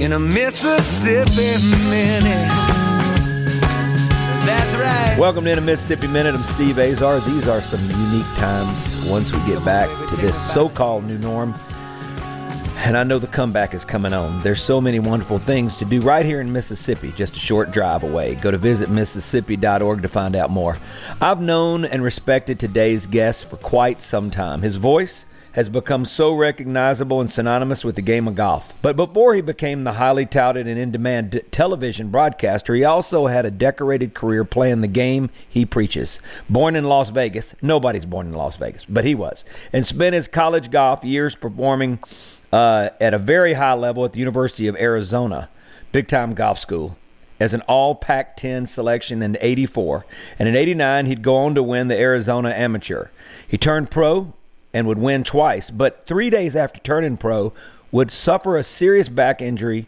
in a Mississippi Minute. That's right. Welcome to a Mississippi Minute. I'm Steve Azar. These are some unique times once we get back to this so called new norm. And I know the comeback is coming on. There's so many wonderful things to do right here in Mississippi, just a short drive away. Go to visitmississippi.org to find out more. I've known and respected today's guest for quite some time. His voice, has become so recognizable and synonymous with the game of golf. But before he became the highly touted and in demand d- television broadcaster, he also had a decorated career playing the game he preaches. Born in Las Vegas, nobody's born in Las Vegas, but he was, and spent his college golf years performing uh, at a very high level at the University of Arizona, big time golf school as an all Pac 10 selection in 84. And in 89, he'd go on to win the Arizona Amateur. He turned pro and would win twice, but three days after turning pro, would suffer a serious back injury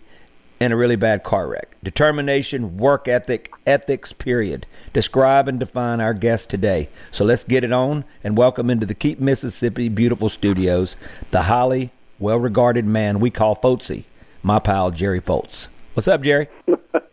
and a really bad car wreck. Determination, work ethic, ethics, period. Describe and define our guest today. So let's get it on and welcome into the Keep Mississippi Beautiful Studios the highly well regarded man we call Foltsy, my pal Jerry Foltz. What's up, Jerry?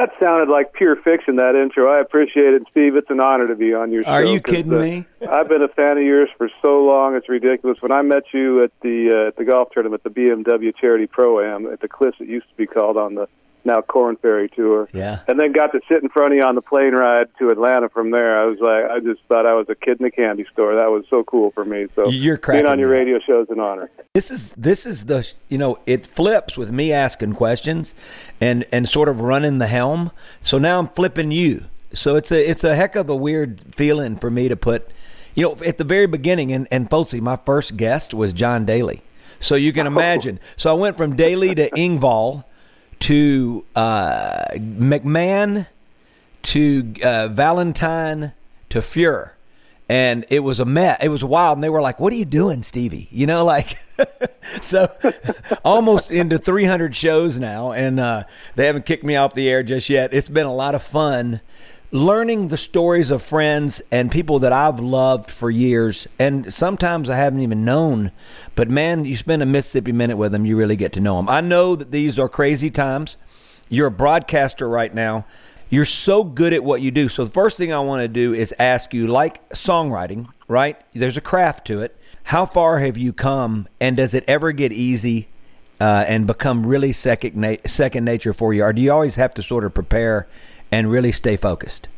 that sounded like pure fiction. That intro. I appreciate it, Steve. It's an honor to be on your show. Are you kidding uh, me? I've been a fan of yours for so long. It's ridiculous. When I met you at the uh, at the golf tournament, the BMW Charity Pro Am at the Cliffs, it used to be called on the now Korn Ferry Tour. Yeah. And then got to sit in front of you on the plane ride to Atlanta from there. I was like, I just thought I was a kid in a candy store. That was so cool for me. So You're being on your me. radio show is an honor. This is this is the you know it flips with me asking questions, and and sort of running the helm. So now I'm flipping you. So it's a it's a heck of a weird feeling for me to put, you know, at the very beginning. And and Foltzy, my first guest was John Daly. So you can oh. imagine. So I went from Daly to Engvall to uh, McMahon to uh, Valentine to Fuhrer. And it was a mess. It was wild. And they were like, What are you doing, Stevie? You know, like, so almost into 300 shows now. And uh, they haven't kicked me off the air just yet. It's been a lot of fun learning the stories of friends and people that I've loved for years, and sometimes I haven't even known. But man, you spend a Mississippi minute with them, you really get to know them. I know that these are crazy times. You're a broadcaster right now. You're so good at what you do. So the first thing I want to do is ask you, like songwriting, right? There's a craft to it. How far have you come, and does it ever get easy uh, and become really second na- second nature for you, or do you always have to sort of prepare and really stay focused?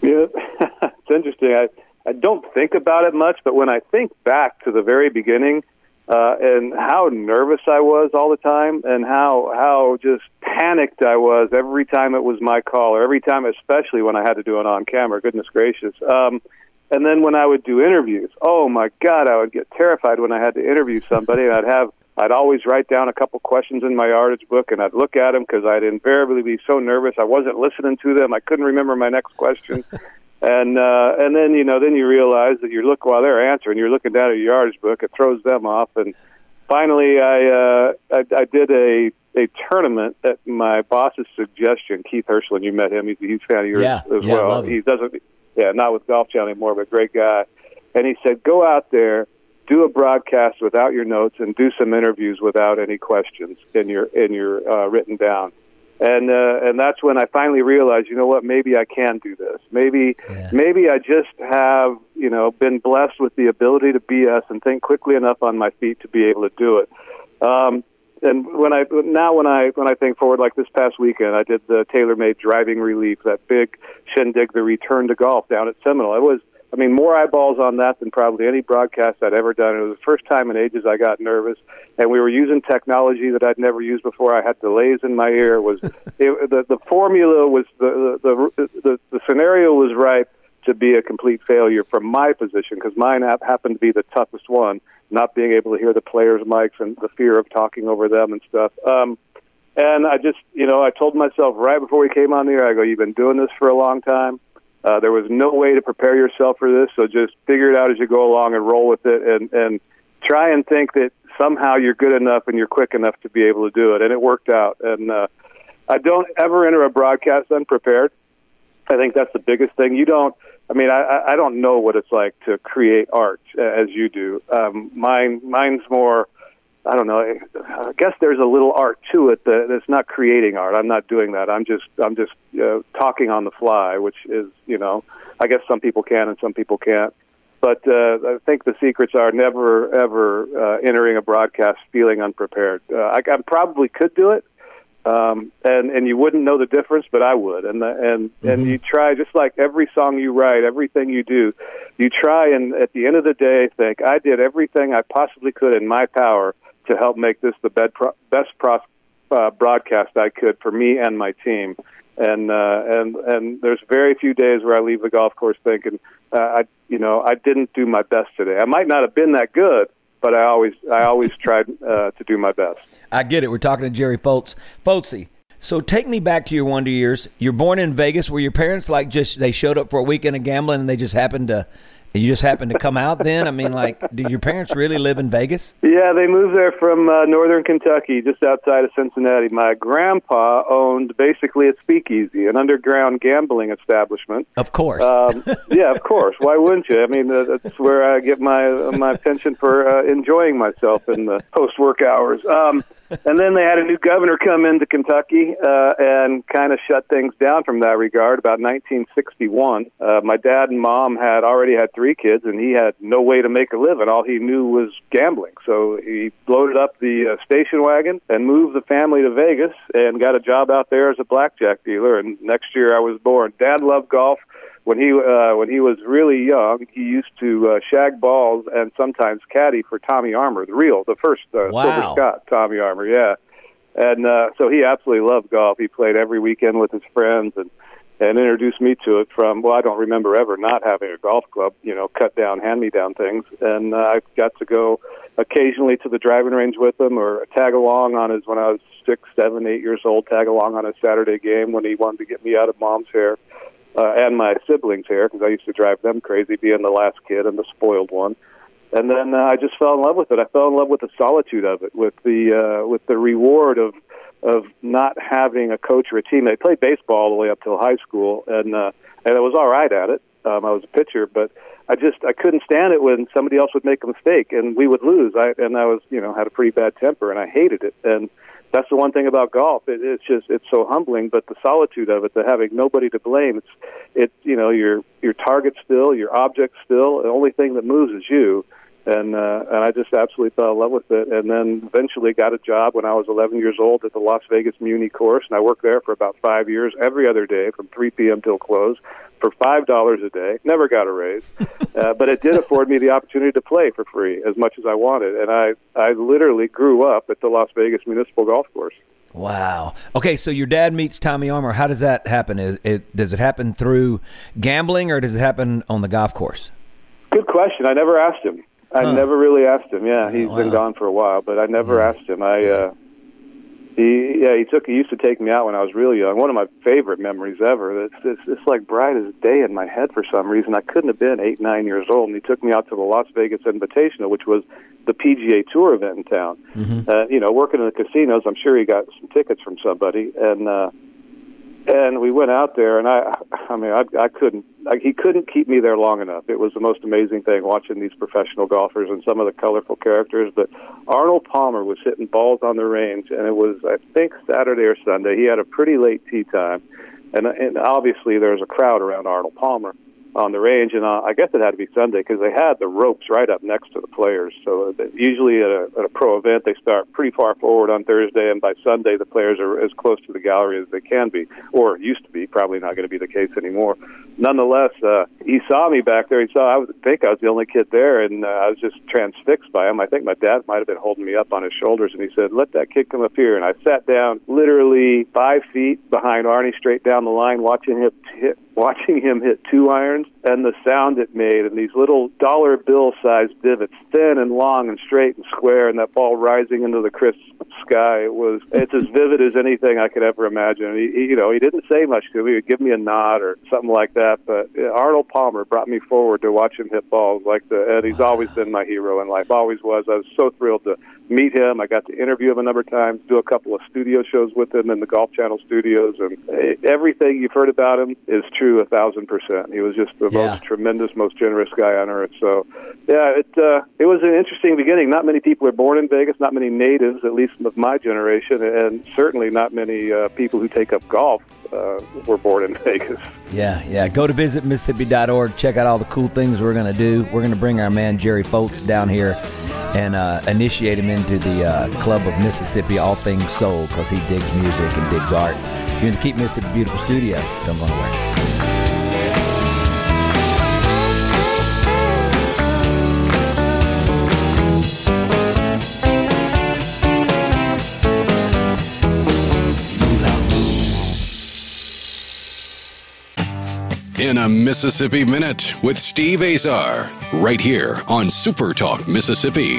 Yeah, it's interesting. I I don't think about it much, but when I think back to the very beginning uh, and how nervous I was all the time, and how how just panicked I was every time it was my call, or every time, especially when I had to do it on camera. Goodness gracious! Um, and then when I would do interviews, oh my God, I would get terrified when I had to interview somebody. and I'd have I'd always write down a couple questions in my yardage book, and I'd look at them because I'd invariably be so nervous I wasn't listening to them. I couldn't remember my next question, and uh, and then you know then you realize that you look while they're answering, you're looking down at your yardage book. It throws them off, and finally I uh, I, I did a a tournament at my boss's suggestion. Keith Hirshland, you met him. He's a huge fan of yours yeah, as yeah, well. He doesn't, yeah, not with Golf Channel anymore, but great guy. And he said, go out there do a broadcast without your notes and do some interviews without any questions in your in your uh, written down. And uh, and that's when I finally realized, you know what, maybe I can do this. Maybe Yeah. maybe I just have you know been blessed with the ability to BS and think quickly enough on my feet to be able to do it. Um, and when I now when I when I think forward, like this past weekend, I did the TaylorMade driving relief, that big shindig, the return to golf down at Seminole. I was, I mean, more eyeballs on that than probably any broadcast I'd ever done. It was the first time in ages I got nervous, and we were using technology that I'd never used before. I had delays in my ear. It was it, the the formula was the the the, the, the scenario was right to be a complete failure from my position because mine happened to be the toughest one, not being able to hear the players' mics and the fear of talking over them and stuff. Um, and I just, you know, I told myself right before we came on the air, I go, you've been doing this for a long time. Uh, there was no way to prepare yourself for this, so just figure it out as you go along and roll with it, and and try and think that somehow you're good enough and you're quick enough to be able to do it. And it worked out. And uh, I don't ever enter a broadcast unprepared. I think that's the biggest thing. You don't. I mean, I, I don't know what it's like to create art uh, as you do. Um, mine, mine's more. I don't know. I guess there's a little art to it that it's not creating art. I'm not doing that. I'm just I'm just uh, talking on the fly, which is you know I guess some people can and some people can't. But uh, I think the secrets are never ever uh, entering a broadcast feeling unprepared. Uh, I, I probably could do it, um, and and you wouldn't know the difference, but I would. And the, and mm-hmm. and you try just like every song you write, everything you do, you try and at the end of the day think I did everything I possibly could in my power to help make this the best pro- uh, broadcast I could for me and my team. And uh, and and there's very few days where I leave the golf course thinking uh, I you know I didn't do my best today. I might not have been that good, but I always I always tried uh, to do my best. I get it. We're talking to Jerry Foltz. Foltzy. So take me back to your wonder years. You're born in Vegas. Were your parents like just they showed up for a weekend of gambling and they just happened to you just happened to come out then? I mean, like, did your parents really live in Vegas? Yeah, they moved there from uh, northern Kentucky, just outside of Cincinnati. My grandpa owned basically a speakeasy, an underground gambling establishment. Of course. Um, yeah, of course. Why wouldn't you? I mean, uh, that's where I get my my pension for uh, enjoying myself in the post work hours. Um, and then they had a new governor come into Kentucky uh, and kind of shut things down from that regard. About 1961, uh, my dad and mom had already had three kids, and he had no way to make a living. All he knew was gambling. So he loaded up the uh, station wagon and moved the family to Vegas and got a job out there as a blackjack dealer. And next year I was born. Dad loved golf when he uh, when he was really young, he used to uh, shag balls and sometimes caddy for Tommy Armour, the real, the first uh, wow. Silver Scot Tommy Armour, yeah. And uh, so he absolutely loved golf. He played every weekend with his friends and and introduced me to it from well, I don't remember ever not having a golf club, you know, cut down, hand me down things, and uh, I got to go occasionally to the driving range with him or tag along on his when I was six, seven, eight years old, tag along on a Saturday game when he wanted to get me out of mom's hair uh, and my siblings here because I used to drive them crazy, being the last kid and the spoiled one. And then uh, I just fell in love with it. I fell in love with the solitude of it, with the uh, with the reward of of not having a coach or a team. I played baseball all the way up till high school, and uh, and I was all right at it. Um, I was a pitcher, but I just I couldn't stand it when somebody else would make a mistake and we would lose. I and I was you know had a pretty bad temper and I hated it. And that's the one thing about golf. It, it's just it's so humbling, but the solitude of it, the having nobody to blame. It's it you know your your target still, your object still. The only thing that moves is you. And uh, and I just absolutely fell in love with it, and then eventually got a job when I was 11 years old at the Las Vegas Muni course, and I worked there for about five years, every other day from 3 p.m. till close for five dollars a day. Never got a raise, uh, but it did afford me the opportunity to play for free as much as I wanted. And I I literally grew up at the Las Vegas Municipal Golf Course. Wow. Okay, so your dad meets Tommy Armour. How does that happen? Is it does it happen through gambling or does it happen on the golf course? Good question. I never asked him. I huh. never really asked him. Yeah, he's wow. been gone for a while, but I never yeah. asked him. I uh, he yeah he took he used to take me out when I was really young. One of my favorite memories ever. It's it's, it's like bright as day in my head for some reason. I couldn't have been eight nine years old, and he took me out to the Las Vegas Invitational, which was the PGA Tour event in town. Mm-hmm. Uh, you know, working in the casinos, I'm sure he got some tickets from somebody, and uh, and we went out there, and I, I mean, I, I couldn't. I, he couldn't keep me there long enough. It was the most amazing thing watching these professional golfers and some of the colorful characters. But Arnold Palmer was hitting balls on the range, and it was, I think, Saturday or Sunday. He had a pretty late tee time, and and obviously there was a crowd around Arnold Palmer. On the range, and uh, I guess it had to be Sunday because they had the ropes right up next to the players. So uh, usually at a, at a pro event, they start pretty far forward on Thursday, and by Sunday, the players are as close to the gallery as they can be, or used to be. Probably not going to be the case anymore. Nonetheless, uh, he saw me back there. He saw I was, I think I was the only kid there, and uh, I was just transfixed by him. I think my dad might have been holding me up on his shoulders, and he said, "Let that kid come up here." And I sat down, literally five feet behind Arnie, straight down the line, watching him hit watching him hit two irons and the sound it made and these little dollar bill sized divots thin and long and straight and square and that ball rising into the crisp sky it was it's as vivid as anything i could ever imagine. He, he you know he didn't say much to me. He would give me a nod or something like that but arnold palmer brought me forward to watch him hit balls like the and he's always been my hero in life always was. I was so thrilled to meet him. I got to interview him a number of times, do a couple of studio shows with him in the Golf Channel studios, and everything you've heard about him is true a thousand percent. He was just the yeah. most tremendous, most generous guy on earth. So, yeah, it uh, it was an interesting beginning. Not many people are born in Vegas, not many natives, at least of my generation, and certainly not many uh, people who take up golf uh, were born in Vegas. Yeah, yeah. Go to visit Mississippi.org. Check out all the cool things we're going to do. We're going to bring our man Jerry Foltz down here and uh, initiate him into the uh, Club of Mississippi All Things Soul because he digs music and digs art. You're the Keep Mississippi Beautiful studio. Don't go anywhere. In a Mississippi Minute with Steve Azar, right here on Super Talk Mississippi.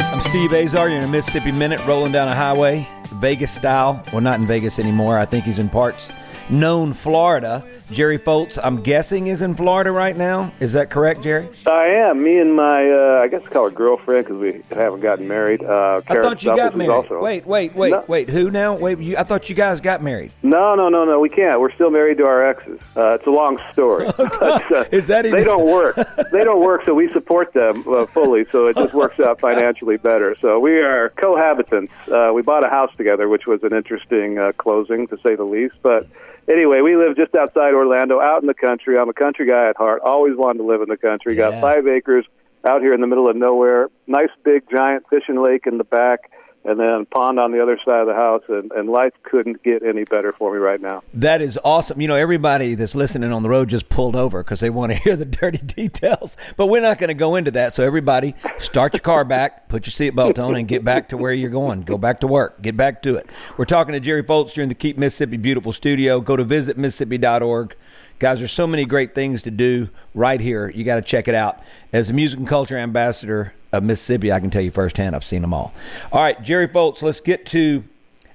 I'm Steve Azar. You're in a Mississippi Minute rolling down a highway, Vegas style. Well, not in Vegas anymore. I think he's in parts known Florida. Jerry Foltz, I'm guessing, is in Florida right now. Is that correct, Jerry? I am. Me and my, uh, I guess I call her girlfriend because we haven't gotten married. Uh, I thought you got married. Also... Wait, wait, wait, no. wait. Who now? Wait, you, I thought you guys got married. No, no, no, no. We can't. We're still married to our exes. Uh, it's a long story. but, uh, is that even... They don't work. they don't work, so we support them uh, fully. So it just works out financially better. So we are cohabitants. Uh, we bought a house together, which was an interesting closing to say the least. But anyway, we live just outside Orlando, out in the country. I'm a country guy at heart. Always wanted to live in the country. Yeah. Got five acres out here in the middle of nowhere. Nice big giant fishing lake in the back and then pond on the other side of the house and, and life couldn't get any better for me right now. That is awesome. You know everybody that's listening on the road just pulled over because they want to hear the dirty details but we're not going to go into that. So everybody start your car back put your seatbelt on and get back to where you're going. Go back to work. Get back to it. We're talking to jerry foltz during the keep mississippi beautiful studio. Go to visit mississippi.org Guys, there's so many great things to do right here. You got to check it out. As a music and culture ambassador of Mississippi, I can tell you firsthand, I've seen them all. All right, Jerry Foltz, let's get to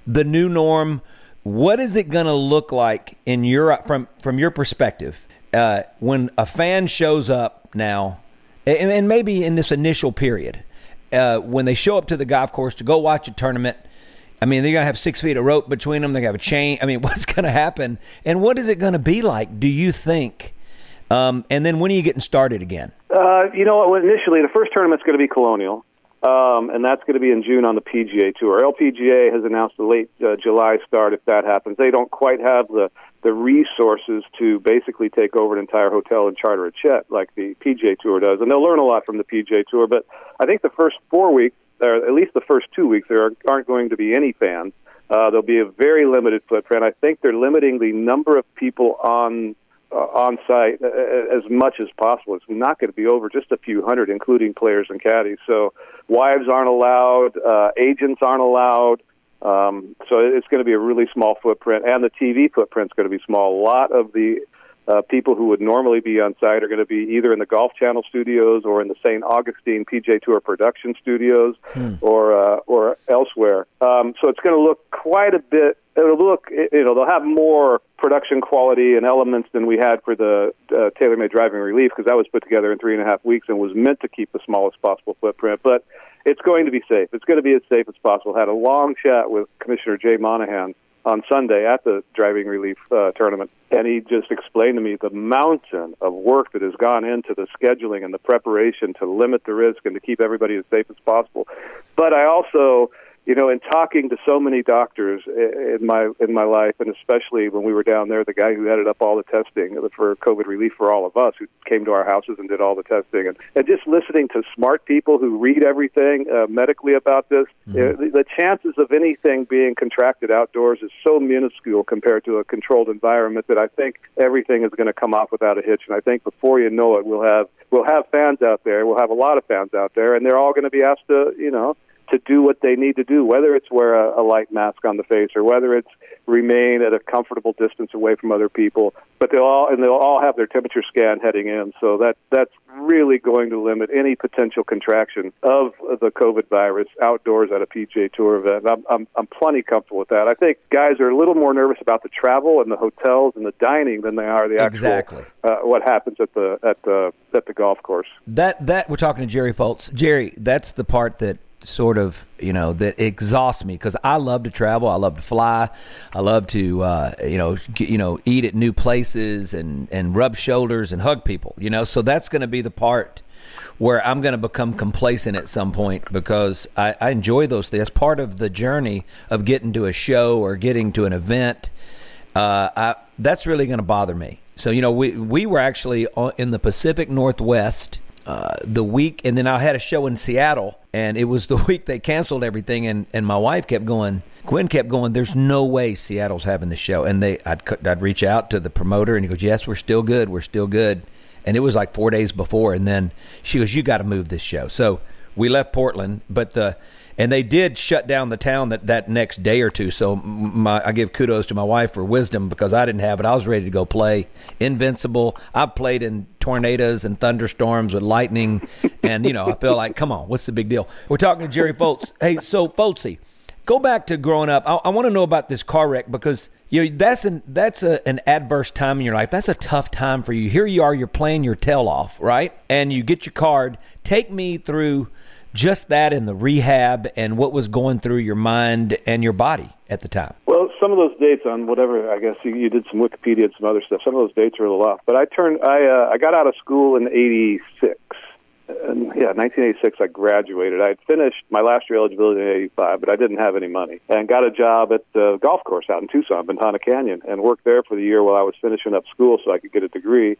the new norm. What is it going to look like in your from from your perspective uh, when a fan shows up now, and, and maybe in this initial period, uh, when they show up to the golf course to go watch a tournament? I mean, they're going to have six feet of rope between them. They're going to have a chain. I mean, what's going to happen? And what is it going to be like, do you think? Um, and then when are you getting started again? Uh, you know, initially, the first tournament's going to be Colonial. Um, and that's going to be in June on the PGA Tour. LPGA has announced a late uh, July start if that happens. They don't quite have the the resources to basically take over an entire hotel and charter a jet like the PGA Tour does, and they'll learn a lot from the PGA Tour. But I think the first four weeks or at least the first two weeks, there aren't going to be any fans. Uh, there'll be a very limited footprint. I think they're limiting the number of people on uh, on site uh, uh, as much as possible. It's not going to be over just a few hundred, including players and caddies. So wives aren't allowed, uh, agents aren't allowed. Um, so it's going to be a really small footprint, and the TV footprint's going to be small. A lot of the uh, people who would normally be on site are going to be either in the Golf Channel studios or in the St. Augustine PGA Tour production studios hmm. or uh, or elsewhere. Um, so it's going to look quite a bit. It'll look, you know, they'll have more production quality and elements than we had for the uh, TaylorMade driving relief because that was put together in three and a half weeks and was meant to keep the smallest possible footprint. But it's going to be safe. It's going to be as safe as possible. Had a long chat with Commissioner Jay Monahan on Sunday at the driving relief uh, tournament, and he just explained to me the mountain of work that has gone into the scheduling and the preparation to limit the risk and to keep everybody as safe as possible. But I also you know, in talking to so many doctors in my in my life, and especially when we were down there, the guy who headed up all the testing for COVID relief for all of us, who came to our houses and did all the testing, and, and just listening to smart people who read everything uh, medically about this, mm-hmm. the, the chances of anything being contracted outdoors is so minuscule compared to a controlled environment that I think everything is going to come off without a hitch. And I think before you know it, we'll have we'll have fans out there. We'll have a lot of fans out there, and they're all going to be asked to, you know, to do what they need to do, whether it's wear a, a light mask on the face or whether it's remain at a comfortable distance away from other people. But they'll all and they'll all have their temperature scan heading in, so that that's really going to limit any potential contraction of the COVID virus outdoors at a PGA Tour event. I'm, I'm I'm plenty comfortable with that. I think guys are a little more nervous about the travel and the hotels and the dining than they are the actual exactly. uh, what happens at the at the at the golf course. That that we're talking to Jerry Foltz. Jerry, that's the part that sort of you know that exhausts me because I love to travel. I love to fly. I love to uh, you know get, you know eat at new places and and rub shoulders and hug people. You know, so that's going to be the part where I'm going to become complacent at some point because I, I enjoy those things. That's part of the journey of getting to a show or getting to an event. Uh, I, that's really going to bother me. So you know, we we were actually in the Pacific Northwest uh, the week, and then I had a show in Seattle, and it was the week they canceled everything, and, and my wife kept going. Gwen kept going. There's no way Seattle's having the show, and they I'd I'd reach out to the promoter, and he goes, "Yes, we're still good. We're still good." And it was like four days before, and then she goes, "You got to move this show." So we left Portland, but the and they did shut down the town that, that next day or two. So my, I give kudos to my wife for wisdom because I didn't have it. I was ready to go play Invincible. I've played in tornadoes and thunderstorms with lightning, and you know I feel like, come on, what's the big deal? We're talking to Jerry Foltz. Hey, so Foltzy, go back to growing up. I, I want to know about this car wreck because you know that's an that's a, an adverse time in your life. That's a tough time for you. Here you are, you're playing your tail off, right? And you get your card. Take me through just that and the rehab and what was going through your mind and your body at the time? Well, some of those dates on whatever I guess you, you did some Wikipedia and some other stuff. Some of those dates are a little off. But I turned I uh, I got out of school in '86. And yeah, 1986, I graduated. I had finished my last year eligibility in 85, but I didn't have any money. And got a job at the golf course out in Tucson, Ventana Canyon, and worked there for the year while I was finishing up school so I could get a degree.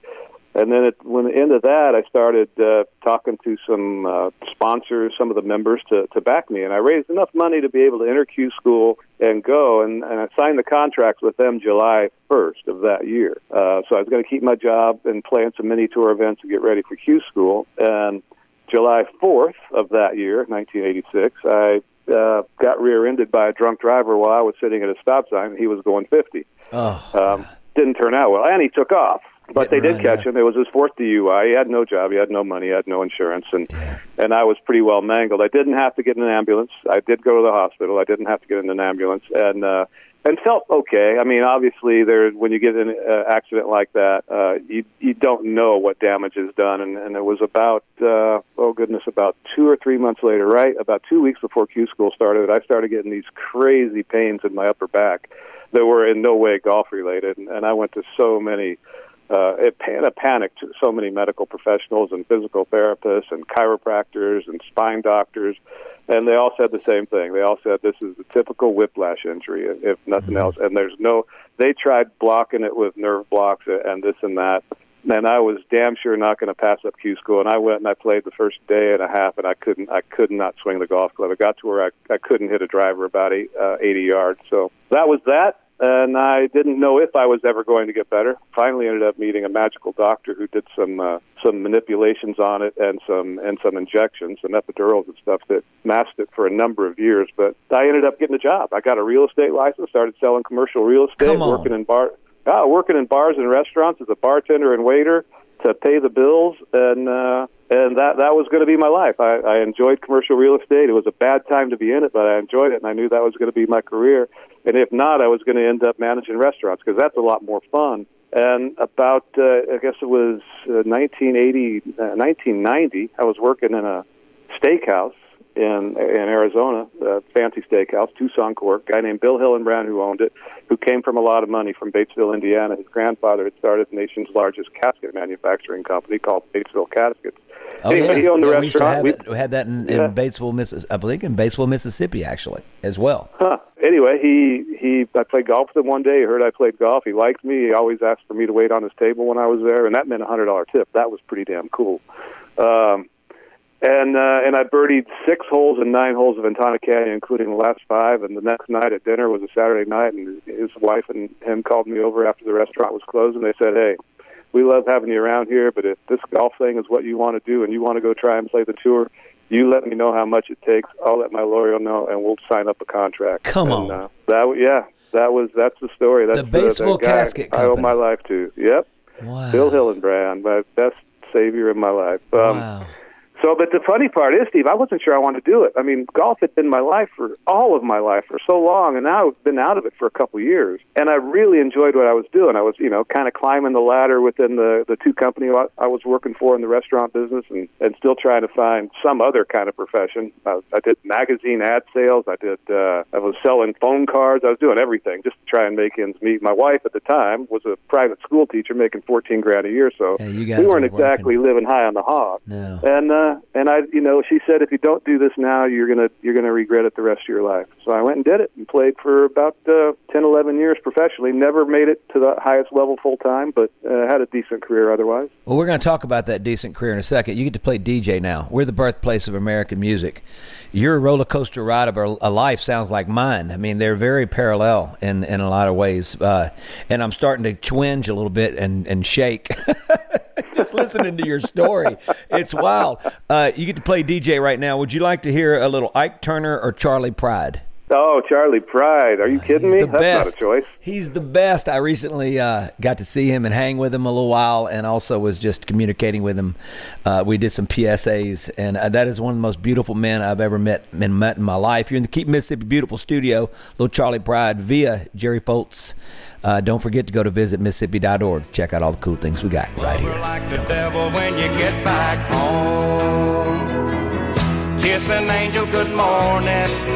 And then at when the end of that, I started uh, talking to some uh, sponsors, some of the members to, to back me, and I raised enough money to be able to enter Q school and go. And, and I signed the contract with them July 1st of that year. Uh, so I was going to keep my job and plan some mini tour events and get ready for Q school. And July 4th of that year, 1986, I uh, got rear-ended by a drunk driver while I was sitting at a stop sign. He was going 50. Oh, um, didn't turn out well, and he took off. But they did catch him. It was his fourth DUI. He had no job. He had no money. He had no insurance, and yeah. and I was pretty well mangled. I didn't have to get in an ambulance. I did go to the hospital. I didn't have to get in an ambulance, and uh, and felt okay. I mean, obviously, there when you get in an accident like that, uh, you you don't know what damage is done, and and it was about uh, oh goodness, about two or three months later, right about two weeks before Q school started, I started getting these crazy pains in my upper back that were in no way golf related, and, and I went to so many uh, it pan- a panic to so many medical professionals and physical therapists and chiropractors and spine doctors, and they all said the same thing. They all said this is the typical whiplash injury, if nothing mm-hmm. else. And there's no. They tried blocking it with nerve blocks and this and that, and I was damn sure not going to pass up Q school. And I went and I played the first day and a half, and I couldn't. I could not swing the golf club. It got to where I I couldn't hit a driver about eight, uh, 80 yards. So that was that and I didn't know if I was ever going to get better. Finally, ended up meeting a magical doctor who did some uh, some manipulations on it and some and some injections and epidurals and stuff that masked it for a number of years. But I ended up getting a job. I got a real estate license, started selling commercial real estate, working in bar, uh, working in bars and restaurants as a bartender and waiter to pay the bills, and uh, and that that was going to be my life. I, I enjoyed commercial real estate. It was a bad time to be in it, but I enjoyed it, and I knew that was going to be my career. And if not, I was going to end up managing restaurants because that's a lot more fun. And about, uh, I guess it was uh, 1980, uh, 1990, I was working in a steakhouse in in Arizona, a fancy steakhouse, Tucson Court. A guy named Bill Hillenbrand who owned it, who came from a lot of money from Batesville, Indiana. His grandfather had started the nation's largest casket manufacturing company called Batesville Caskets. Oh, anyway, yeah. he owned the yeah, we restaurant. it- we had that in, Yeah. in Batesville, Mississippi. I believe in Batesville, Mississippi, actually, as well. Huh. Anyway, he he I played golf with him one day. He heard I played golf. He liked me. He always asked for me to wait on his table when I was there, and that meant a hundred dollar tip. That was pretty damn cool. Um, and uh, and I birdied six holes and nine holes of Ventana Canyon, including the last five. And the next night at dinner was a Saturday night, and his wife and him called me over after the restaurant was closed, and they said, "Hey, we love having you around here, but if this golf thing is what you want to do, and you want to go try and play the tour." You let me know how much it takes. I'll let my lawyer know, and we'll sign up a contract. Come And, on. uh, that yeah, that was that's the story. That's The guy Casket I owe my life to. Yep, Wow. Bill Hillenbrand, my best savior in my life. Um, wow. So, but the funny part is, Steve, I wasn't sure I wanted to do it. I mean, golf had been my life for all of my life for so long, and now I've been out of it for a couple of years. And I really enjoyed what I was doing. I was, you know, kind of climbing the ladder within the the two company I was working for in the restaurant business, and and still trying to find some other kind of profession. I, I did magazine ad sales. I did. Uh, I was selling phone cards. I was doing everything just to try and make ends meet. My wife at the time was a private school teacher, making fourteen grand a year. So Yeah, you guys we weren't were exactly living high on the hog. No. And uh, and I, you know, she said if you don't do this now, you're gonna you're gonna regret it the rest of your life. So I went and did it and played for about uh, 10, 11 years professionally. Never made it to the highest level full time, but uh, had a decent career otherwise. Well, we're to talk about that decent career in a second. You get to play DJ now. We're the birthplace of American music. Your roller coaster ride of a life sounds like mine. I mean, they're very parallel in, in a lot of ways. Uh, and I'm starting to twinge a little bit and, and shake. Just listening to your story. It's wild. Uh, you get to play DJ right now. Would you like to hear a little Ike Turner or Charley Pride? Oh, Charley Pride, are you kidding He's me? the That's best. not a choice. He's the best. I recently uh, got to see him and hang with him a little while, and also was just communicating with him. Uh, we did some PSAs, and uh, that is one of the most beautiful men I've ever met been met in my life. You're in the Keep Mississippi Beautiful studio, little Charley Pride via Jerry Foltz. Uh, don't forget to go to visit Mississippi.org. Check out all the cool things we got right here. like the devil when you get back home. Kiss an angel good morning and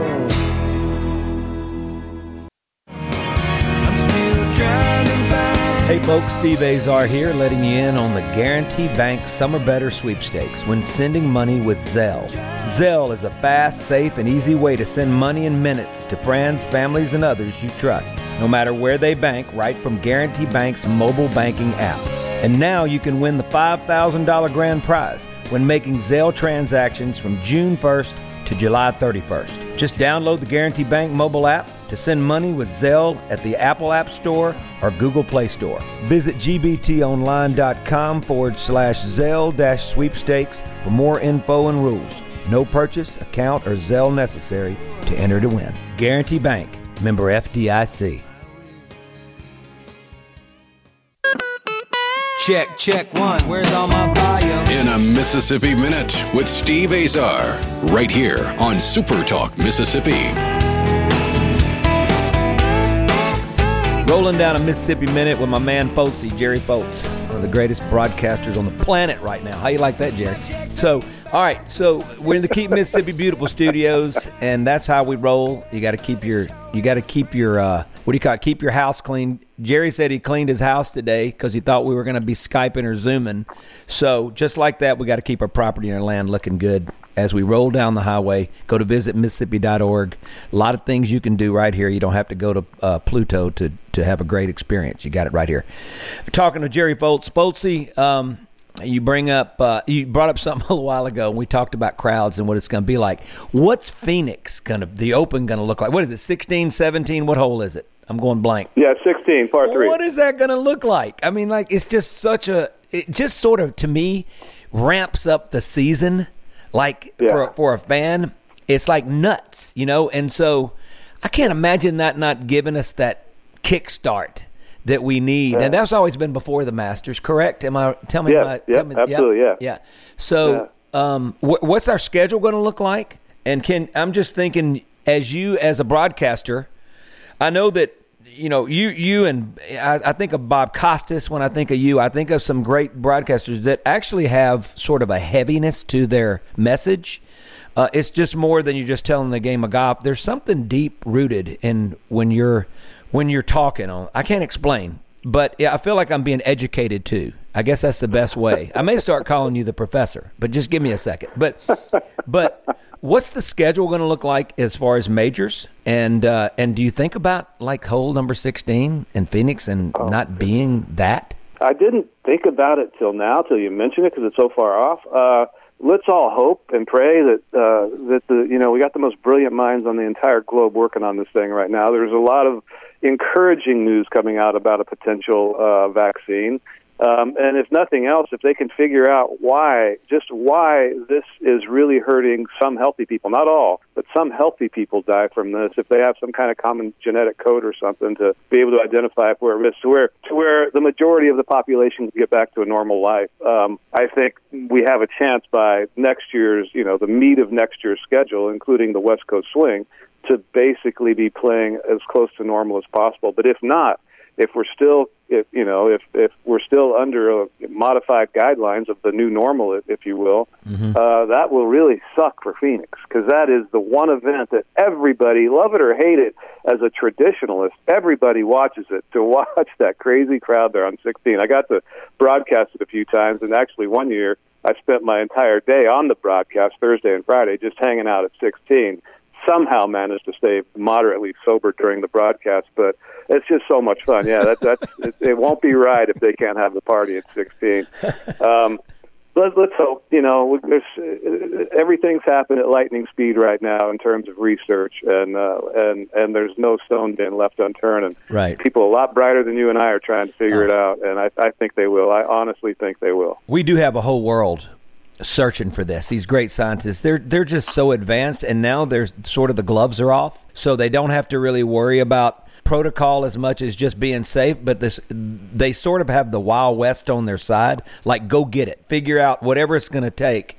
Hey folks, Steve Azar here, letting you in on the Guarantee Bank Summer Better Sweepstakes when sending money with Zelle. Zelle is a fast, safe, and easy way to send money in minutes to friends, families, and others you trust, no matter where they bank, right from Guarantee Bank's mobile banking app. And now you can win the $5,000 grand prize when making Zelle transactions from June 1st to July 31st. Just download the Guarantee Bank mobile app to send money with Zelle at the Apple App Store or Google Play Store. Visit gbtonline.com forward slash Zelle dash sweepstakes for more info and rules. No purchase, account, or Zelle necessary to enter to win. Guarantee Bank, member FDIC. Check, check one. Where's all my volume? In a Mississippi Minute with Steve Azar, right here on Super Talk Mississippi. Rolling down a Mississippi Minute with my man Foltzy, Jerry Foltz, one of the greatest broadcasters on the planet right now. How you like that, Jerry? So, all right, so we're in the Keep Mississippi Beautiful Studios, and that's how we roll. You got to keep your, you got to keep your, uh, what do you call it? Keep your house clean. Jerry said he cleaned his house today because he thought we were going to be skyping or zooming. So, just like that, we got to keep our property and our land looking good as we roll down the highway. Go to visit Mississippi.org. A lot of things you can do right here. You don't have to go to uh, Pluto to to have a great experience. You got it right here. Talking to Jerry Foltz, Foltzy, um, you bring up uh, you brought up something a little while ago, and we talked about crowds and what it's going to be like. What's Phoenix going to the Open going to look like? What is it? 16, 17? What hole is it? I'm going blank. Yeah, 16, par three. What is that going to look like? I mean, like it's just such a. It just sort of to me ramps up the season. Like Yeah. for for a fan, it's like nuts, you know. And so I can't imagine that not giving us that kickstart that we need. And that's always been before the Masters, correct? Am I? Tell me. Yeah, yeah, me absolutely, yeah. yeah. So, um, wh- what's our schedule going to look like? And can I'm just thinking as you as a broadcaster, I know that you know you you and I, I think of Bob Costas when I think of you. I think of some great broadcasters that actually have sort of a heaviness to their message. Uh, it's just more than you just telling the game of golf. There's something deep rooted in when you're when you're talking on. I can't explain, but yeah, I feel like I'm being educated too. I guess that's the best way. I may start calling you the professor, but just give me a second. But but what's the schedule going to look like as far as majors? And uh, and do you think about like hole number 16 in Phoenix and oh. not being that? I didn't think about it till now, till you mentioned it, because it's so far off. Uh, let's all hope and pray that uh, that the you know we got the most brilliant minds on the entire globe working on this thing right now. There's a lot of encouraging news coming out about a potential uh, vaccine. Um, and if nothing else, if they can figure out why, just why this is really hurting some healthy people, not all, but some healthy people die from this, if they have some kind of common genetic code or something to be able to identify if we're at risk, to where, to where the majority of the population can get back to a normal life, um, I think we have a chance by next year's, you know, the meat of next year's schedule, including the West Coast swing, to basically be playing as close to normal as possible. But if not, if we're still if you know if if we're still under modified guidelines of the new normal if you will mm-hmm. uh, that will really suck for phoenix because that is the one event that everybody love it or hate it as a traditionalist everybody watches it to watch that crazy crowd there on 16 i got to broadcast it a few times and actually one year i spent my entire day on the broadcast thursday and friday just hanging out at 16 somehow managed to stay moderately sober during the broadcast, but it's just so much fun. Yeah, that, that's it, it won't be right if they can't have the party at 16. Um, let, let's hope. You know, there's uh, everything's happened at lightning speed right now in terms of research, and uh, and and there's no stone being left unturned. And right. people a lot brighter than you and I are trying to figure it out, and I, I think they will. I honestly think they will. We do have a whole world searching for this. These great scientists, they're they're just so advanced, and now they're sort of the gloves are off, so they don't have to really worry about protocol as much as just being safe. But this, they sort of have the Wild West on their side. Like, go get it, figure out whatever it's going to take.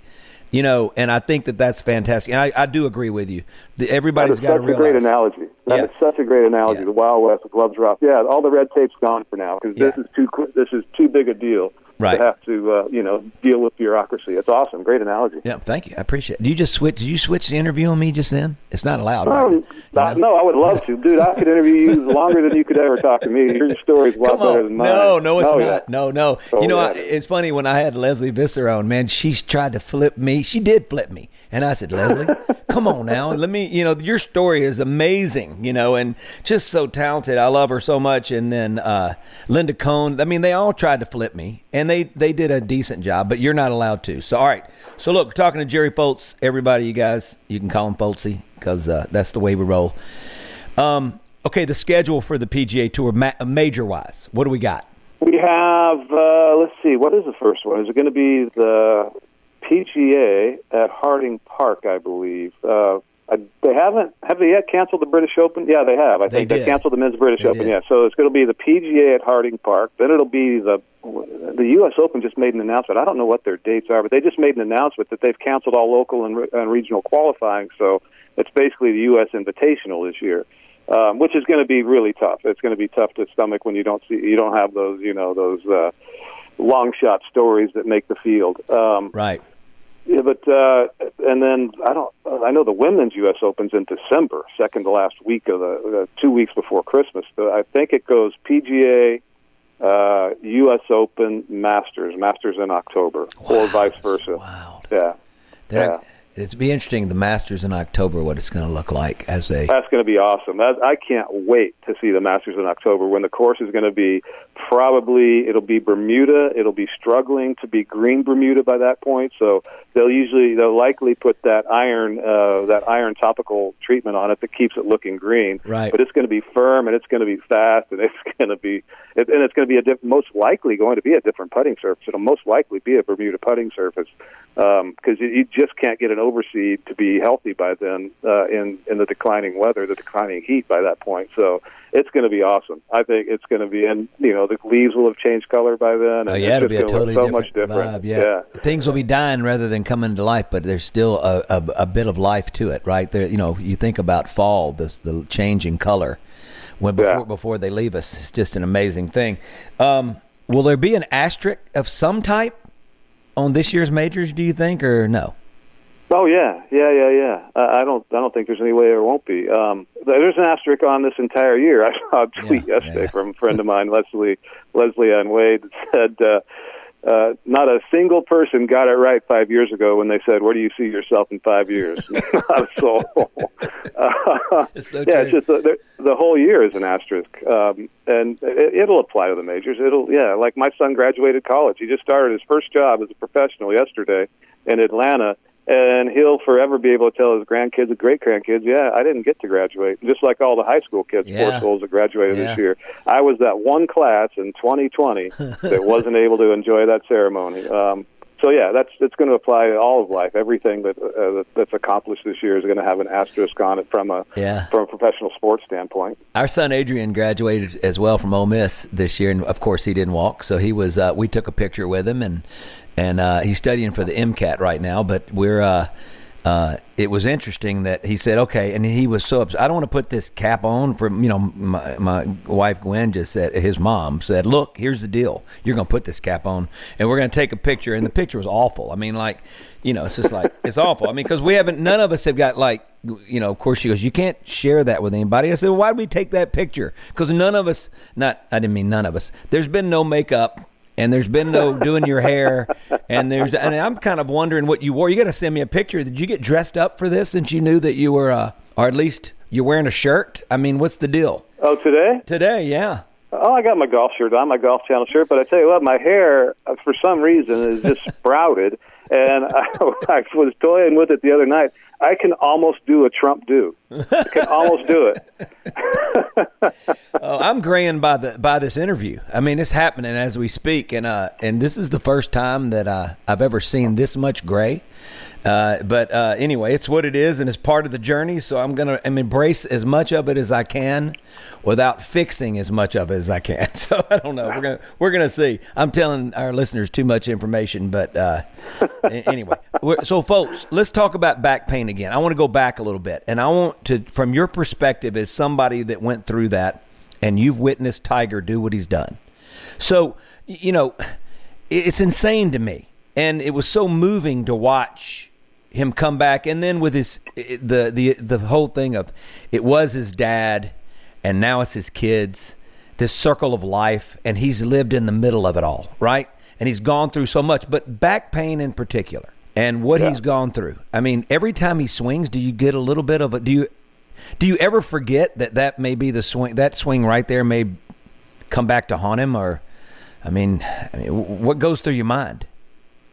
You know, and I think that that's fantastic. And I, I do agree with you. The, everybody's got to realize. Such a great analogy. That yeah. is such a great analogy. Yeah. The Wild West, the gloves are off. Yeah, all the red tape's gone for now because yeah. this is too quick, this is too big a deal right. to have to uh, you know deal with bureaucracy. It's awesome, great analogy. Yeah, thank you. I appreciate. it. Do you just switch? Did you switch the interview on me just then? It's not allowed. Um, right? no, I would love to, dude. I could interview you longer than you could ever talk to me. Your story's a lot better than mine. No, no, it's oh, not. Yeah. No, no. Oh, you know, yeah. I, it's funny when I had Lesley Visser on. Man, she tried to flip me. She did flip me, and I said, Lesley, come on now, let me. You know, your story is amazing. You know, and just so talented. I love her so much. And then uh, Linda Cohn. I mean, they all tried to flip me, and they they did a decent job, but you're not allowed to. So, all right. So, look, talking to Jerry Foltz. Everybody, you guys, you can call him Foltzy because uh, that's the way we roll. Um, okay, the schedule for the PGA Tour, ma- major wise, what do we got? We have, uh, let's see, what is the first one? Is it going to be the PGA at Harding Park, I believe? Uh, they haven't have they yet canceled the British Open? Yeah, they have. I think they, they canceled the men's British they Open. Did. Yeah, so it's going to be the PGA at Harding Park. Then it'll be the the U.S. Open. Just made an announcement. I don't know what their dates are, but they just made an announcement that they've canceled all local and, and regional qualifying. So it's basically the U.S. Invitational this year, um, which is going to be really tough. It's going to be tough to stomach when you don't see you don't have those you know those. Uh, long shot stories that make the field. Um, right. Yeah, but uh, and then I don't. I know the women's U.S. Open's in December, second to last week of the uh, two weeks before Christmas. I think it goes PGA, uh, U.S. Open, Masters, Masters in October, wow, or vice versa. Wow. Yeah. yeah it's be interesting the Masters in October what it's going to look like as a that's going to be awesome that, I can't wait to see the Masters in October when the course is going to be probably it'll be Bermuda. It'll be struggling to be green Bermuda by that point. So they'll usually they'll likely put that iron uh, that iron topical treatment on it that keeps it looking green. Right. But it's going to be firm and it's going to be fast and it's going to be and it's going to be a diff- most likely going to be a different putting surface. It'll most likely be a Bermuda putting surface because um, you, you just can't get an overseed to be healthy by then uh, in in the declining weather, the declining heat by that point. So it's going to be awesome. I think it's going to be, and you know, the leaves will have changed color by then. And oh yeah, it'll be a totally so different, much different. Vibe, yeah. yeah. things will be dying rather than coming to life, but there's still a, a, a bit of life to it, right? There, you know, you think about fall, the the change in color when before yeah. before they leave us. It's just an amazing thing. Um, will there be an asterisk of some type on this year's majors? Do you think, or no? Oh yeah, yeah, yeah, yeah. Uh, I don't, I don't think there's any way there won't be. Um, there's an asterisk on this entire year. I saw a tweet yeah, yesterday yeah. from a friend of mine, Leslie Leslie Ann Wade, that said. Uh, uh, not a single person got it right five years ago when they said, "Where do you see yourself in five years?" not a soul. uh, so yeah, it's just the, the, whole year is an asterisk, um, and it, it'll apply to the majors. It'll, yeah, like my son graduated college. He just started his first job as a professional yesterday in Atlanta and he'll forever be able to tell his grandkids and great grandkids, "Yeah, I didn't get to graduate." Just like all the high school kids, yeah. four schools that graduated yeah. this year, I was that one class in 2020 that wasn't able to enjoy that ceremony. Um, so yeah, that's it's going to apply to all of life. Everything that uh, that's accomplished this year is going to have an asterisk on it from a yeah. from a professional sports standpoint. Our son Adrian graduated as well from Ole Miss this year, and of course he didn't walk, so he was. Uh, we took a picture with him, and and uh, he's studying for the MCAT right now. But we're uh, uh, it was interesting that he said, okay, and he was so upset. I don't want to put this cap on for, you know, my, my wife Gwen just said, his mom said, look, here's the deal. You're going to put this cap on and we're going to take a picture. And the picture was awful. I mean, like, you know, it's just like, it's awful. I mean, because we haven't, none of us have got like, you know, of course she goes, you can't share that with anybody. I said, well, why did we take that picture? Because none of us, not, I didn't mean none of us, there's been no makeup and there's been no doing your hair and there's and I'm kind of wondering what you wore. You got to send me a picture. Did you get dressed up for this since you knew that you were uh, or at least you're wearing a shirt? I mean, what's the deal? Oh, today? Today, yeah. Oh, I got my golf shirt on, my golf channel shirt, but I tell you what, my hair uh, for some reason is just sprouted and I, I was toying with it the other night. I can almost do a Trump do. I can almost do it. oh, I'm graying by the by this interview. I mean, it's happening as we speak, and uh, and this is the first time that uh, I've ever seen this much gray. Uh, but uh, anyway, it's what it is, and it's part of the journey. So I'm gonna I'm embrace as much of it as I can, without fixing as much of it as I can. So I don't know. We're gonna we're gonna see. I'm telling our listeners too much information, but uh, anyway. So folks, let's talk about back pain again. I want to go back a little bit, and I want to, from your perspective, as somebody that went through that, and you've witnessed Tiger do what he's done. So you know, it's insane to me, and it was so moving to watch him come back, and then with his the the the whole thing of it was his dad, and now it's his kids. This circle of life, and he's lived in the middle of it all, right? And he's gone through so much, but back pain in particular, and what yeah. he's gone through. I mean, every time he swings, do you get a little bit of a do you do you ever forget that that may be the swing that swing right there may come back to haunt him or I mean, I mean what goes through your mind?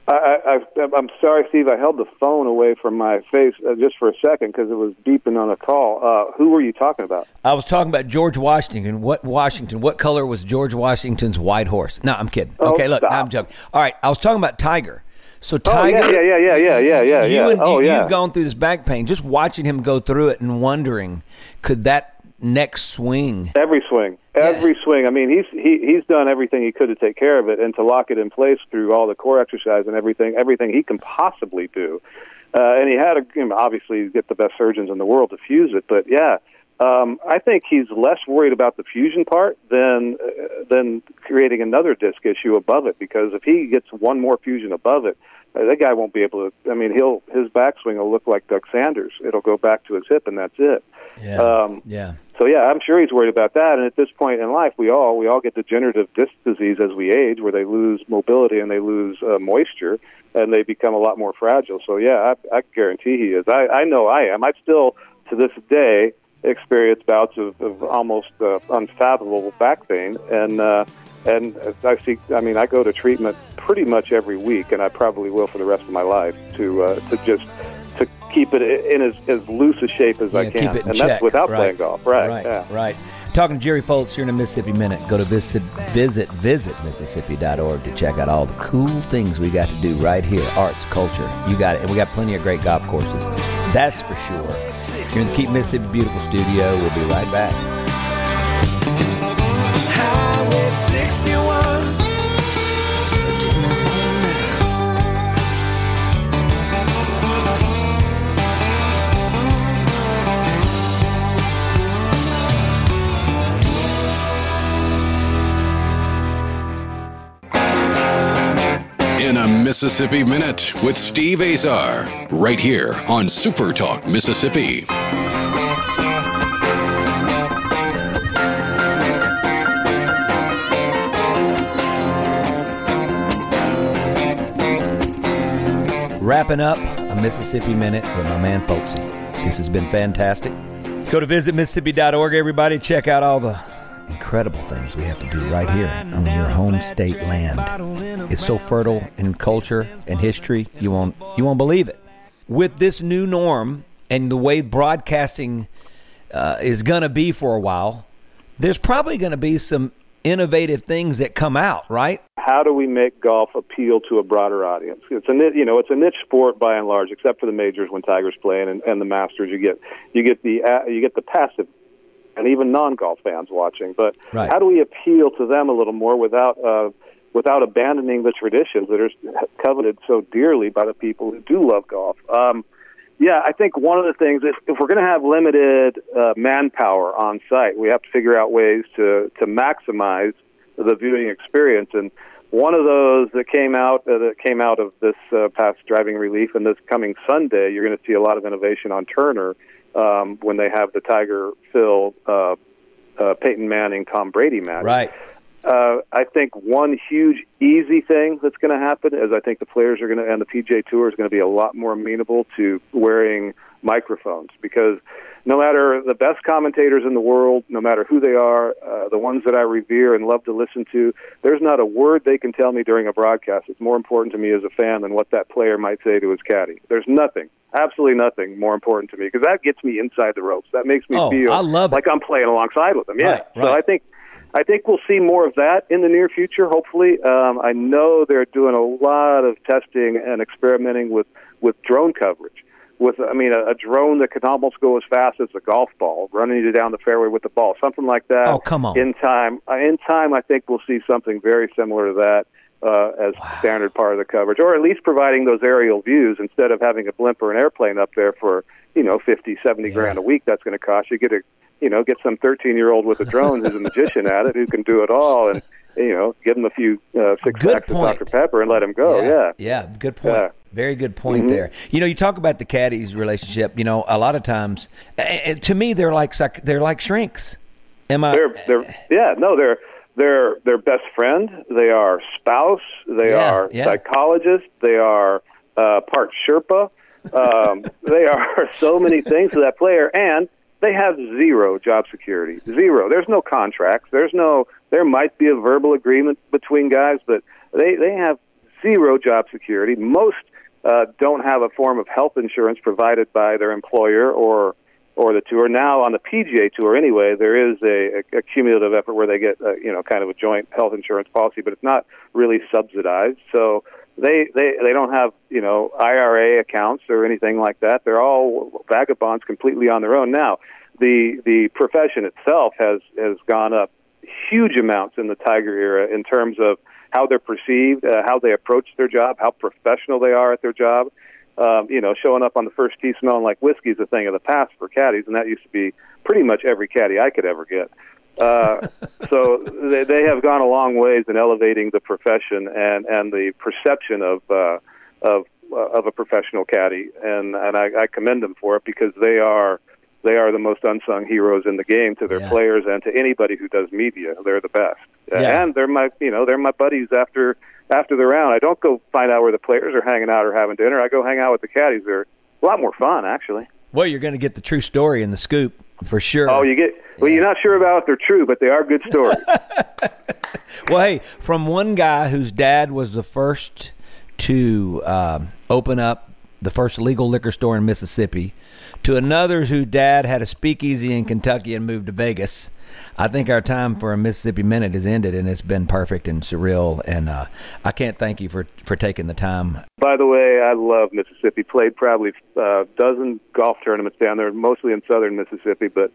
I, I, I'm sorry, Steve. I held the phone away from my face uh, just for a second because it was beeping on a call. Uh, who were you talking about? I was talking about George Washington. What Washington? What color was George Washington's white horse? No, I'm kidding. Oh, okay, look, no, I'm joking. All right, I was talking about Tiger. So Tiger, oh, yeah, yeah, yeah, yeah, yeah, yeah, you yeah. And, oh, you, yeah. You've gone through this back pain. Just watching him go through it and wondering, could that next swing. Every swing, every yeah. swing. I mean, he's he he's done everything he could to take care of it and to lock it in place through all the core exercise and everything, everything he can possibly do. Uh, and he had a you know, obviously get the best surgeons in the world to fuse it, but yeah. Um, I think he's less worried about the fusion part than uh, than creating another disc issue above it. Because if he gets one more fusion above it, uh, that guy won't be able to. I mean, he'll his backswing will look like Doug Sanders. It'll go back to his hip, and that's it. Yeah. Um, yeah. So yeah, I'm sure he's worried about that. And at this point in life, we all we all get degenerative disc disease as we age, where they lose mobility and they lose uh, moisture, and they become a lot more fragile. So yeah, I, I guarantee he is. I, I know I am. I still to this day experience bouts of, of almost uh, unfathomable back pain, and uh, and I see. I mean, I go to treatment pretty much every week, and I probably will for the rest of my life to uh, to just to keep it in as, as loose a shape as yeah, I can, and check. that's without right. playing golf. Right. Right. Yeah. Right. Talking to Jerry Foltz here in a Mississippi Minute. Go to visit visit visit Mississippi.org to check out all the cool things we got to do right here. Arts, culture, you got it, and we got plenty of great golf courses. That's for sure. You're Keep Mississippi Beautiful studio. We'll be right back. Mississippi Minute with Steve Azar, right here on Super Talk Mississippi. Wrapping up a Mississippi Minute with my man Foltzy. This has been fantastic. Go to visit Mississippi.org, everybody. Check out all the incredible things we have to do right here on your home state land. It's so fertile in culture and history, you won't you won't believe it. With this new norm and the way broadcasting uh, is going to be for a while, there's probably going to be some innovative things that come out, right? how do we make golf appeal to a broader audience? It's a you know it's a niche sport by and large, except for the majors when Tiger's playing and, and the Masters. You get you get the uh, you get the passive and even non golf fans watching. But Right. how do we appeal to them a little more without uh, without abandoning the traditions that are coveted so dearly by the people who do love golf? Um, yeah, I think one of the things is if we're going to have limited uh, manpower on site, we have to figure out ways to to maximize the viewing experience. And one of those that came out uh, that came out of this uh, past driving relief and this coming Sunday, you're going to see a lot of innovation on Turner um, when they have the Tiger, Phil, uh, uh, Peyton Manning, Tom Brady match. Right. Uh, I think one huge easy thing that's going to happen is I think the players are going to and the PGA Tour is going to be a lot more amenable to wearing microphones because no matter the best commentators in the world, no matter who they are, uh, the ones that I revere and love to listen to, there's not a word they can tell me during a broadcast that's more important to me as a fan than what that player might say to his caddy. There's nothing, absolutely nothing more important to me because that gets me inside the ropes. That makes me Oh, feel I love it. like I'm playing alongside with them. Yeah. Right, So. I think I think we'll see more of that in the near future. Hopefully, um, I know they're doing a lot of testing and experimenting with with drone coverage. With I mean, a, a drone that can almost go as fast as a golf ball, running you down the fairway with the ball, something like that. Oh, come on. In time, uh, in time, I think we'll see something very similar to that. Uh, as standard part of the coverage, or at least providing those aerial views instead of having a blimp or an airplane up there for you know fifty, seventy grand a week. That's going to cost you. Get a you know, get some 13 year old with a drone who's a magician at it who can do it all and, you know, give him a few uh, six Good packs point. of Dr. Pepper and let him go. Yeah. Yeah, good point. Yeah. Very good point Mhm. there. You know, you talk about the caddies relationship. You know, a lot of times, eh, eh, to me, they're like they're like shrinks. Am I? They're, they're, yeah, no, they're, they're, they're best friend. They are spouse. They Yeah, are yeah. psychologist. They are uh, part Sherpa. Um, they are so many things to that player, and they have zero job security. Zero. There's no contracts. There's no. There might be a verbal agreement between guys, but they they have zero job security. Most uh, don't have a form of health insurance provided by their employer or or the tour. Now on the PGA Tour, anyway, there is a, a cumulative effort where they get uh, you know kind of a joint health insurance policy, but it's not really subsidized. So they they they don't have you know IRA accounts or anything like that. They're all vagabonds completely on their own. Now the the profession itself has has gone up huge amounts in the Tiger era in terms of how they're perceived, uh, how they approach their job, how professional they are at their job. Um, you know, showing up on the first tee smelling like whiskey is a thing of the past for caddies, and that used to be pretty much every caddy I could ever get. Uh, so they, they have gone a long ways in elevating the profession and and the perception of uh, of uh, of a professional caddy, and and I, I commend them for it because they are they are the most unsung heroes in the game to their Yeah. players and to anybody who does media. They're the best, Yeah. and they're my you know they're my buddies after after the round. I don't go find out where the players are hanging out or having dinner. I go hang out with the caddies. They're a lot more fun actually. well, you're going to get the true story in the scoop for sure. Oh, you get well. You're not sure about if they're true, but they are good stories. Well, hey, from one guy whose dad was the first to um, open up the first legal liquor store in Mississippi, to another whose dad had a speakeasy in Kentucky and moved to Vegas. I think our time for a Mississippi Minute has ended, and it's been perfect and surreal. And uh, I can't thank you for, for taking the time. By the way, I love Mississippi. Played probably a uh, dozen golf tournaments down there, mostly in southern Mississippi. But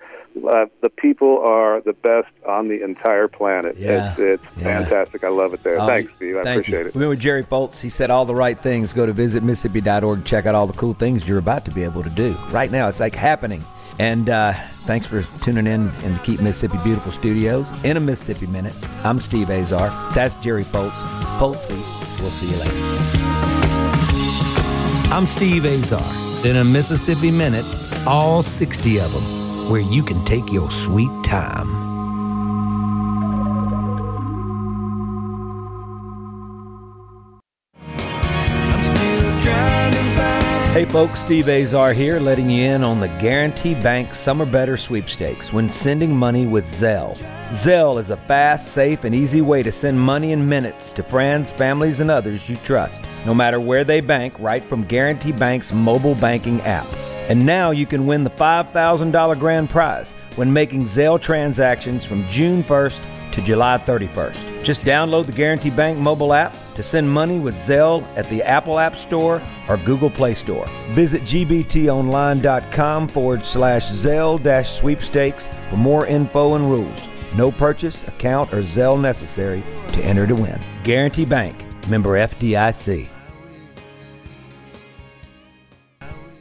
uh, the people are the best on the entire planet. Yeah. It's, it's Yeah. fantastic. I love it there. Oh, Thanks, Steve. I thank appreciate you. it. With Jerry Foltz. He said all the right things. Go to visit Mississippi.org. Check out all the cool things you're about to be able to do. Right now, it's like happening. And uh, thanks for tuning in in the Keep Mississippi Beautiful Studios in a Mississippi Minute. I'm Steve Azar. That's Jerry Foltz. Foltzy. We'll see you later. I'm Steve Azar. In a Mississippi Minute, all 60 of them, where you can take your sweet time. Hey folks, Steve Azar here, letting you in on the Guaranty Bank Summer Better Sweepstakes when sending money with Zelle. Zelle is a fast, safe, and easy way to send money in minutes to friends, families, and others you trust, no matter where they bank, right from Guaranty Bank's mobile banking app. And now you can win the $5,000 grand prize when making Zelle transactions from June 1st to July 31st. Just download the Guaranty Bank mobile app to send money with Zelle at the Apple App Store or Google Play Store. Visit gbtonline.com forward slash Zelle dash sweepstakes for more info and rules. No purchase, account, or Zelle necessary to enter to win. Guaranty Bank, member FDIC.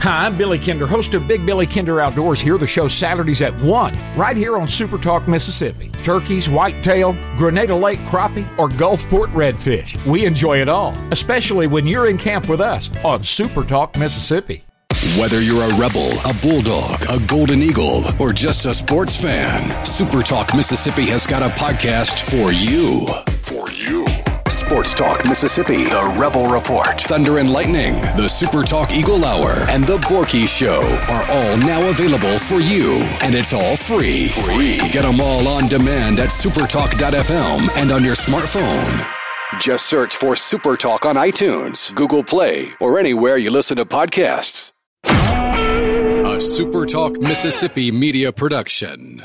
Hi, I'm Billy Kinder, host of Big Billy Kinder Outdoors. Here, the show Saturdays at 1, right here on Super Talk, Mississippi. Turkeys, whitetail, Grenada Lake crappie, or Gulfport redfish. We enjoy it all, especially when you're in camp with us on Super Talk, Mississippi. Whether you're a rebel, a bulldog, a golden eagle, or just a sports fan, Super Talk Mississippi has got a podcast for you. For you. Sports Talk Mississippi, The Rebel Report, Thunder and Lightning, The Super Talk Eagle Hour, and The Borky Show are all now available for you. And it's all free. Free. Get them all on demand at supertalk.fm and on your smartphone. Just search for Super Talk on iTunes, Google Play, or anywhere you listen to podcasts. A Super Talk Mississippi media production.